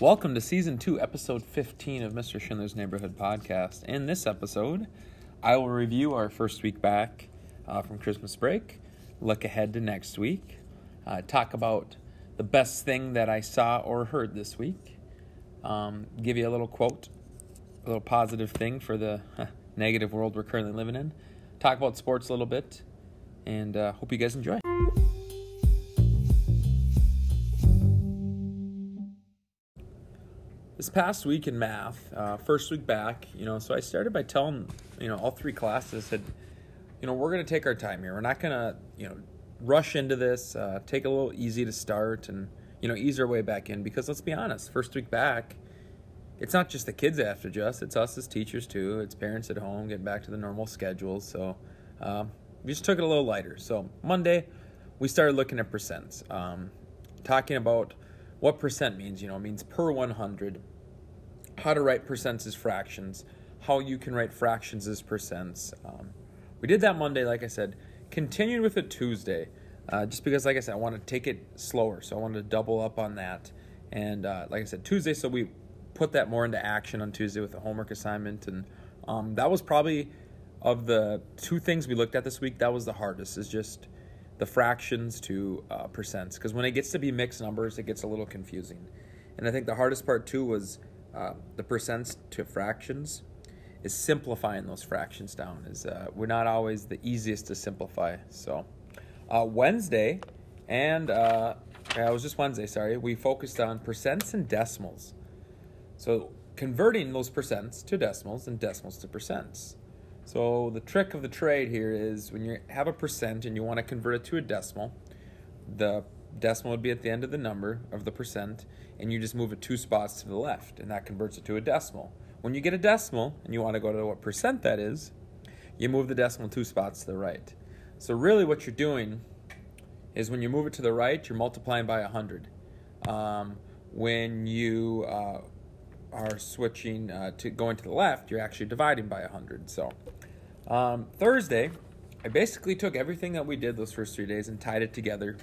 Welcome to season two, episode 15 of Mr. Schindler's Neighborhood podcast. In this episode, I will review our first week back uh, from Christmas break, look ahead to next week, uh, talk about the best thing that I saw or heard this week, um, give you a little quote, a little positive thing for the negative world we're currently living in, talk about sports a little bit, and uh, hope you guys enjoy. This past week in math, uh, first week back, you know, so I started by telling, you know, all three classes said, you know, we're going to take our time here. We're not going to, you know, rush into this. Uh, take a little easy to start, and you know, ease our way back in. Because let's be honest, first week back, it's not just the kids that to adjust. It's us as teachers too. It's parents at home getting back to the normal schedules. So um, we just took it a little lighter. So Monday, we started looking at percents, um, talking about what percent means. You know, it means per 100. How to write percents as fractions. How you can write fractions as percents. Um, we did that Monday, like I said. Continued with it Tuesday, uh, just because, like I said, I want to take it slower. So I wanted to double up on that. And uh, like I said, Tuesday, so we put that more into action on Tuesday with a homework assignment. And um, that was probably of the two things we looked at this week, that was the hardest, is just the fractions to uh, percents. Because when it gets to be mixed numbers, it gets a little confusing. And I think the hardest part too was uh, the percents to fractions is simplifying those fractions down. Is uh, we're not always the easiest to simplify. So uh, Wednesday and uh, it was just Wednesday. Sorry, we focused on percents and decimals. So converting those percents to decimals and decimals to percents. So the trick of the trade here is when you have a percent and you want to convert it to a decimal, the decimal would be at the end of the number of the percent, and you just move it two spots to the left, and that converts it to a decimal. When you get a decimal and you want to go to what percent that is, you move the decimal two spots to the right. So really what you're doing is when you move it to the right, you're multiplying by 100. Um, when you uh, are switching uh, to going to the left, you're actually dividing by 100. So um, Thursday, I basically took everything that we did those first three days and tied it together.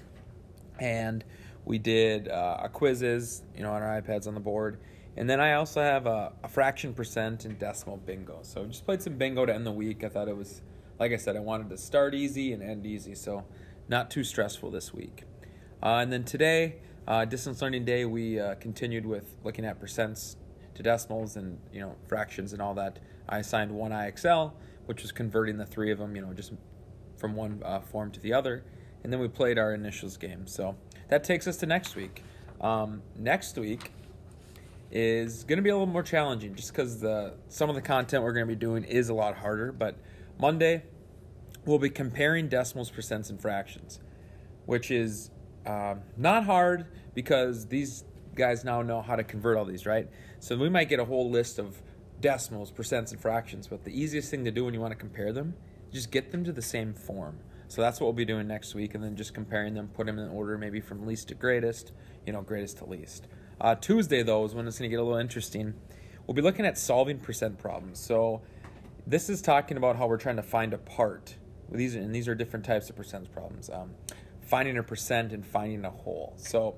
And we did uh, quizzes, you know, on our iPads on the board. And then I also have a, a, fraction percent and decimal bingo. So just played some bingo to end the week. I thought it was, like I said, I wanted to start easy and end easy. So not too stressful this week. Uh, and then today, uh, distance learning day, we uh, continued with looking at percents to decimals and you know fractions and all that. I assigned one IXL, which was converting the three of them, you know, just from one uh, form to the other. And then we played our initials game. So that takes us to next week. Um, next week is going to be a little more challenging just because the some of the content we're going to be doing is a lot harder. But Monday, we'll be comparing decimals, percents, and fractions, which is uh, not hard because these guys now know how to convert all these, right? So we might get a whole list of decimals, percents, and fractions, but the easiest thing to do when you want to compare them, just get them to the same form. So that's what we'll be doing next week, and then just comparing them, put them in order, maybe from least to greatest, you know, greatest to least. Uh, Tuesday, though, is when it's going to get a little interesting. We'll be looking at solving percent problems. So this is talking about how we're trying to find a part. These and these are different types of percent problems. Um, finding a percent and finding a whole. So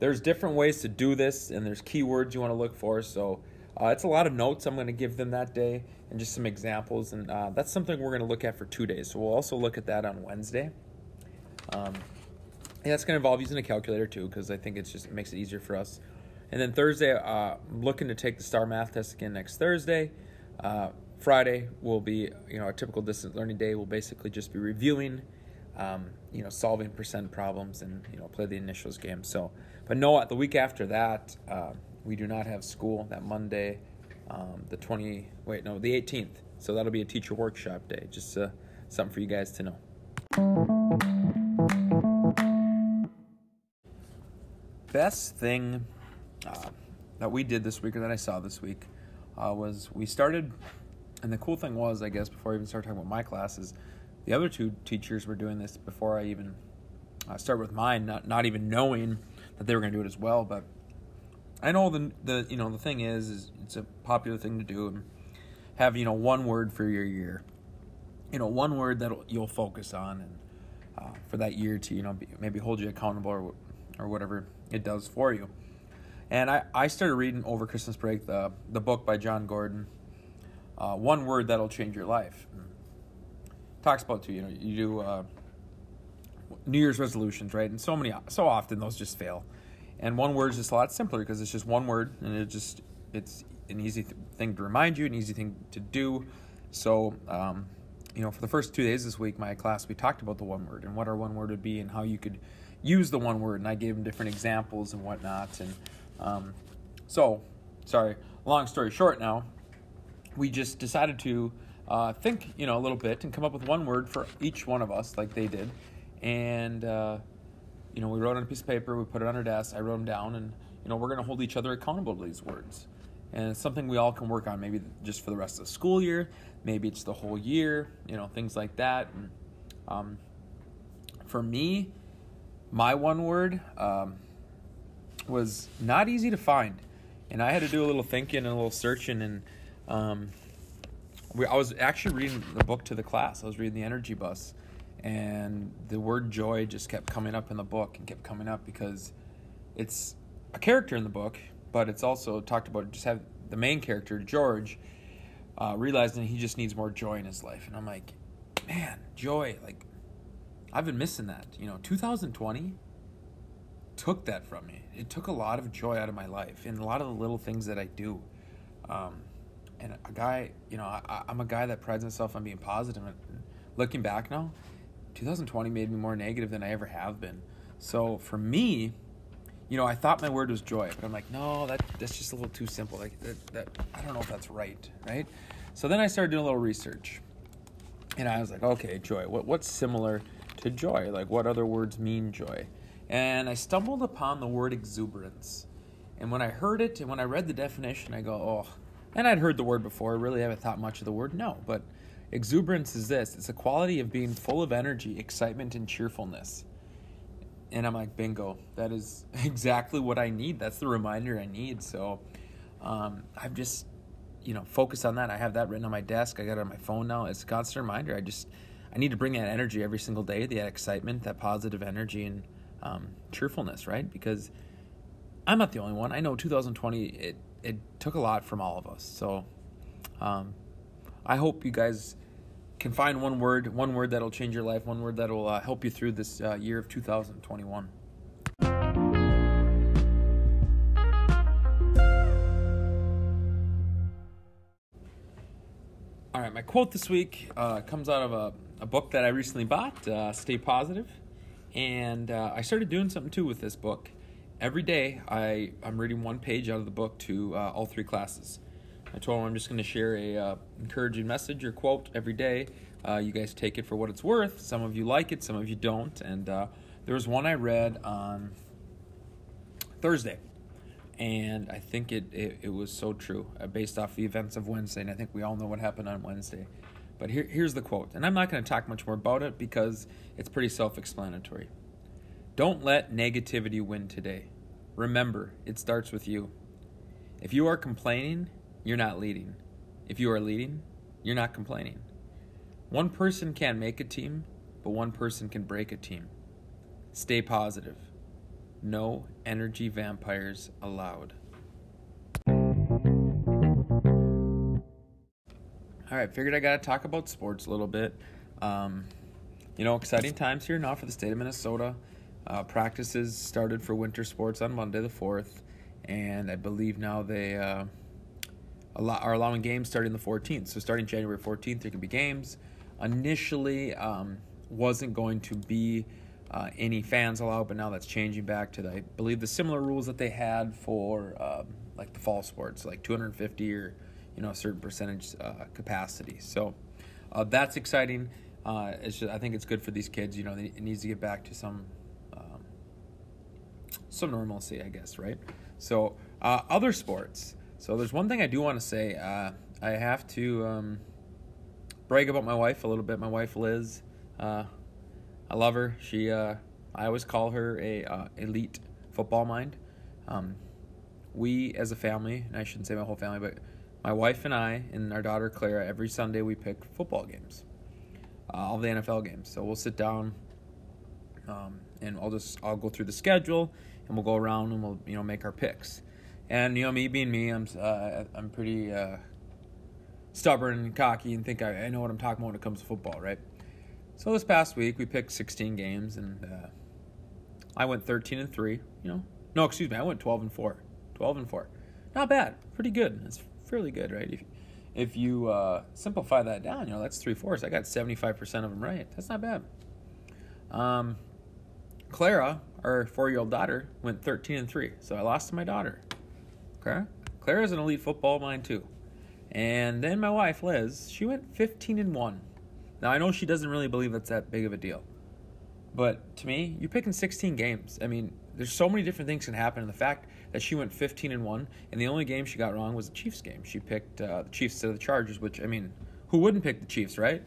there's different ways to do this, and there's keywords you want to look for. So uh, it's a lot of notes I'm going to give them that day and just some examples. And uh, that's something we're going to look at for two days. So we'll also look at that on Wednesday. Um, and that's going to involve using a calculator too, because I think it's just it makes it easier for us. And then Thursday, uh, I'm looking to take the STAR math test again next Thursday. Uh, Friday will be, you know, a typical distance learning day. We'll basically just be reviewing, um, you know, solving percent problems and, you know, play the initials game. So, but no, the week after that, uh, we do not have school that Monday, um, the 20, wait, no, the 18th. So that'll be a teacher workshop day. Just uh, something for you guys to know. Best thing uh, that we did this week or that I saw this week uh, was we started, and the cool thing was, I guess, before I even started talking about my classes, the other two teachers were doing this before I even uh, started with mine, not, not even knowing that they were going to do it as well. But I know the the you know the thing is, is it's a popular thing to do and have you know one word for your year, you know one word that you'll focus on and uh, for that year to you know be, maybe hold you accountable or or whatever it does for you. And I, I started reading over Christmas break the the book by Jon Gordon, uh, One Word That'll Change Your Life. Talks about too, you know, you do uh, New Year's resolutions, right? And so many, so often those just fail. And one word is just a lot simpler because it's just one word, and it just it's an easy th- thing to remind you, an easy thing to do. So, um, you know, for the first two days this week, my class we talked about the one word and what our one word would be and how you could use the one word, and I gave them different examples and whatnot. And um, so, sorry, long story short. Now, we just decided to uh, think, you know, a little bit and come up with one word for each one of us, like they did, and uh, you know, we wrote on a piece of paper, we put it on our desk, I wrote them down, and you know, we're going to hold each other accountable to these words. And it's something we all can work on, maybe just for the rest of the school year, maybe it's the whole year, you know, things like that. And, um, for me, my one word um, was not easy to find, and I had to do a little thinking and a little searching. And um, we, I was actually reading the book to the class. I was reading the Energy Bus, and the word joy just kept coming up in the book and kept coming up because it's a character in the book, but it's also talked about just have the main character George uh, realizing he just needs more joy in his life, and I'm like, man, joy, like I've been missing that. You know, 2020 took that from me. It took a lot of joy out of my life and a lot of the little things that I do. Um, and a guy, you know, I, I'm a guy that prides himself on being positive. And looking back now, 2020 made me more negative than I ever have been. So for me, you know, I thought my word was joy, but I'm like, no, that that's just a little too simple. Like that, that I don't know if that's right, right? So then I started doing a little research, and I was like, okay, joy. What what's similar to joy? Like what other words mean joy? And I stumbled upon the word exuberance. And when I heard it and when I read the definition, I go, oh. And I'd heard the word before. I really haven't thought much of the word. No, but exuberance is this it's a quality of being full of energy, excitement, and cheerfulness. And I'm like, bingo, that is exactly what I need. That's the reminder I need. So um, I've just, you know, focused on that. I have that written on my desk. I got it on my phone now. It's a constant reminder. I just, I need to bring that energy every single day, that excitement, that positive energy, and um, cheerfulness, right? Because I'm not the only one. I know 2020 it it took a lot from all of us. So um, I hope you guys can find one word, one word that'll change your life, one word that'll uh, help you through this uh, year of 2021. All right, my quote this week uh, comes out of a, a, book that I recently bought, uh, Stay Positive. And uh, I started doing something too with this book. Every day, I, I'm reading one page out of the book to uh, all three classes. I told them I'm just going to share a uh, encouraging message or quote every day. Uh, you guys take it for what it's worth. Some of you like it, some of you don't. And uh, there was one I read on Thursday, and I think it, it, it was so true uh, based off the events of Wednesday. And I think we all know what happened on Wednesday. But here, here's the quote, and I'm not going to talk much more about it because it's pretty self explanatory. Don't let negativity win today. Remember, it starts with you. If you are complaining, you're not leading. If you are leading, you're not complaining. One person can make a team, but one person can break a team. Stay positive. No energy vampires allowed. All right, figured I got to talk about sports a little bit. Um, you know, exciting times here now for the state of Minnesota. Uh, practices started for winter sports on Monday the 4th, and I believe now they uh, are allowing games starting the 14th. So, starting January 14th, there can be games. Initially, um, wasn't going to be uh, any fans allowed, but now that's changing back to, the, I believe, the similar rules that they had for um, like the fall sports, like 250 or you know a certain percentage uh, capacity. So uh, that's exciting. Uh, just, I think it's good for these kids. You know, it needs to get back to some some normalcy, I guess, right? So uh, other sports. So there's one thing I do want to say. Uh, I have to um, brag about my wife a little bit. My wife Liz. Uh, I love her. She. I always call her a elite football mind. Um, we as a family, and I shouldn't say my whole family, but my wife and I and our daughter Clara, every Sunday we pick football games, uh, all the NFL games. So we'll sit down, um, and I'll just I'll go through the schedule, and we'll go around and we'll you know make our picks. And you know, me being me, I'm uh, I'm pretty uh, stubborn and cocky and think I, I know what I'm talking about when it comes to football, right? So this past week we picked 16 games and uh, I went 13 and three. You know, no, excuse me, I went 12 and four. 12 and four, not bad, pretty good. It's fairly good, right? If if you uh, simplify that down, you know that's three fourths. I got 75% of them right. That's not bad. Um, Clara, our four-year-old daughter, went 13 and three, so I lost to my daughter. Okay, Clara's an elite football mind too. And then my wife Liz, she went 15 and 1. Now I know she doesn't really believe that's that big of a deal. But to me, you're picking 16 games. I mean, there's so many different things can happen. And the fact that she went 15 and 1, and the only game she got wrong was the Chiefs game. She picked uh, the Chiefs instead of the Chargers, which, I mean, who wouldn't pick the Chiefs, right?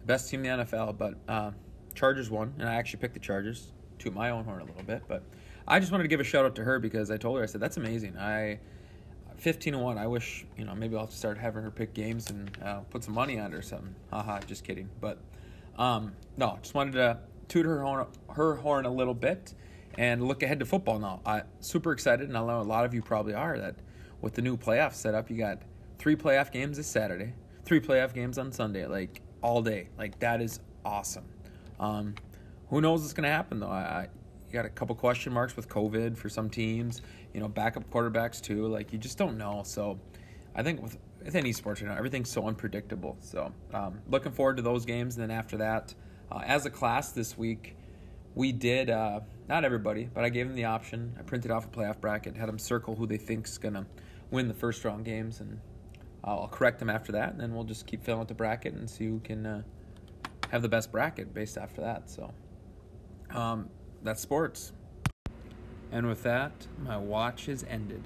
The best team in the NFL. But uh, Chargers won, and I actually picked the Chargers to my own horn a little bit. But I just wanted to give a shout out to her because I told her, I said, that's amazing. I 15 and 1. I wish, you know, maybe I'll start having her pick games and uh, put some money on her or something. Haha, just kidding. But um, no, just wanted to toot her horn, her horn a little bit and look ahead to football now. I'm super excited, and I know a lot of you probably are, that with the new playoff setup, you got three playoff games this Saturday, three playoff games on Sunday, like all day. Like, that is awesome. Um, who knows what's going to happen, though? I, you got a couple question marks with COVID for some teams, you know, backup quarterbacks too. Like you just don't know. So I think with, with any sports right now, everything's so unpredictable. So um, looking forward to those games. And then after that, uh, as a class this week, we did uh, not everybody, but I gave them the option. I printed off a playoff bracket, had them circle who they think's gonna win the first round games, and I'll correct them after that. And then we'll just keep filling out the bracket and see who can uh, have the best bracket based after that. So. Um, that's sports. And with that, my watch is ended.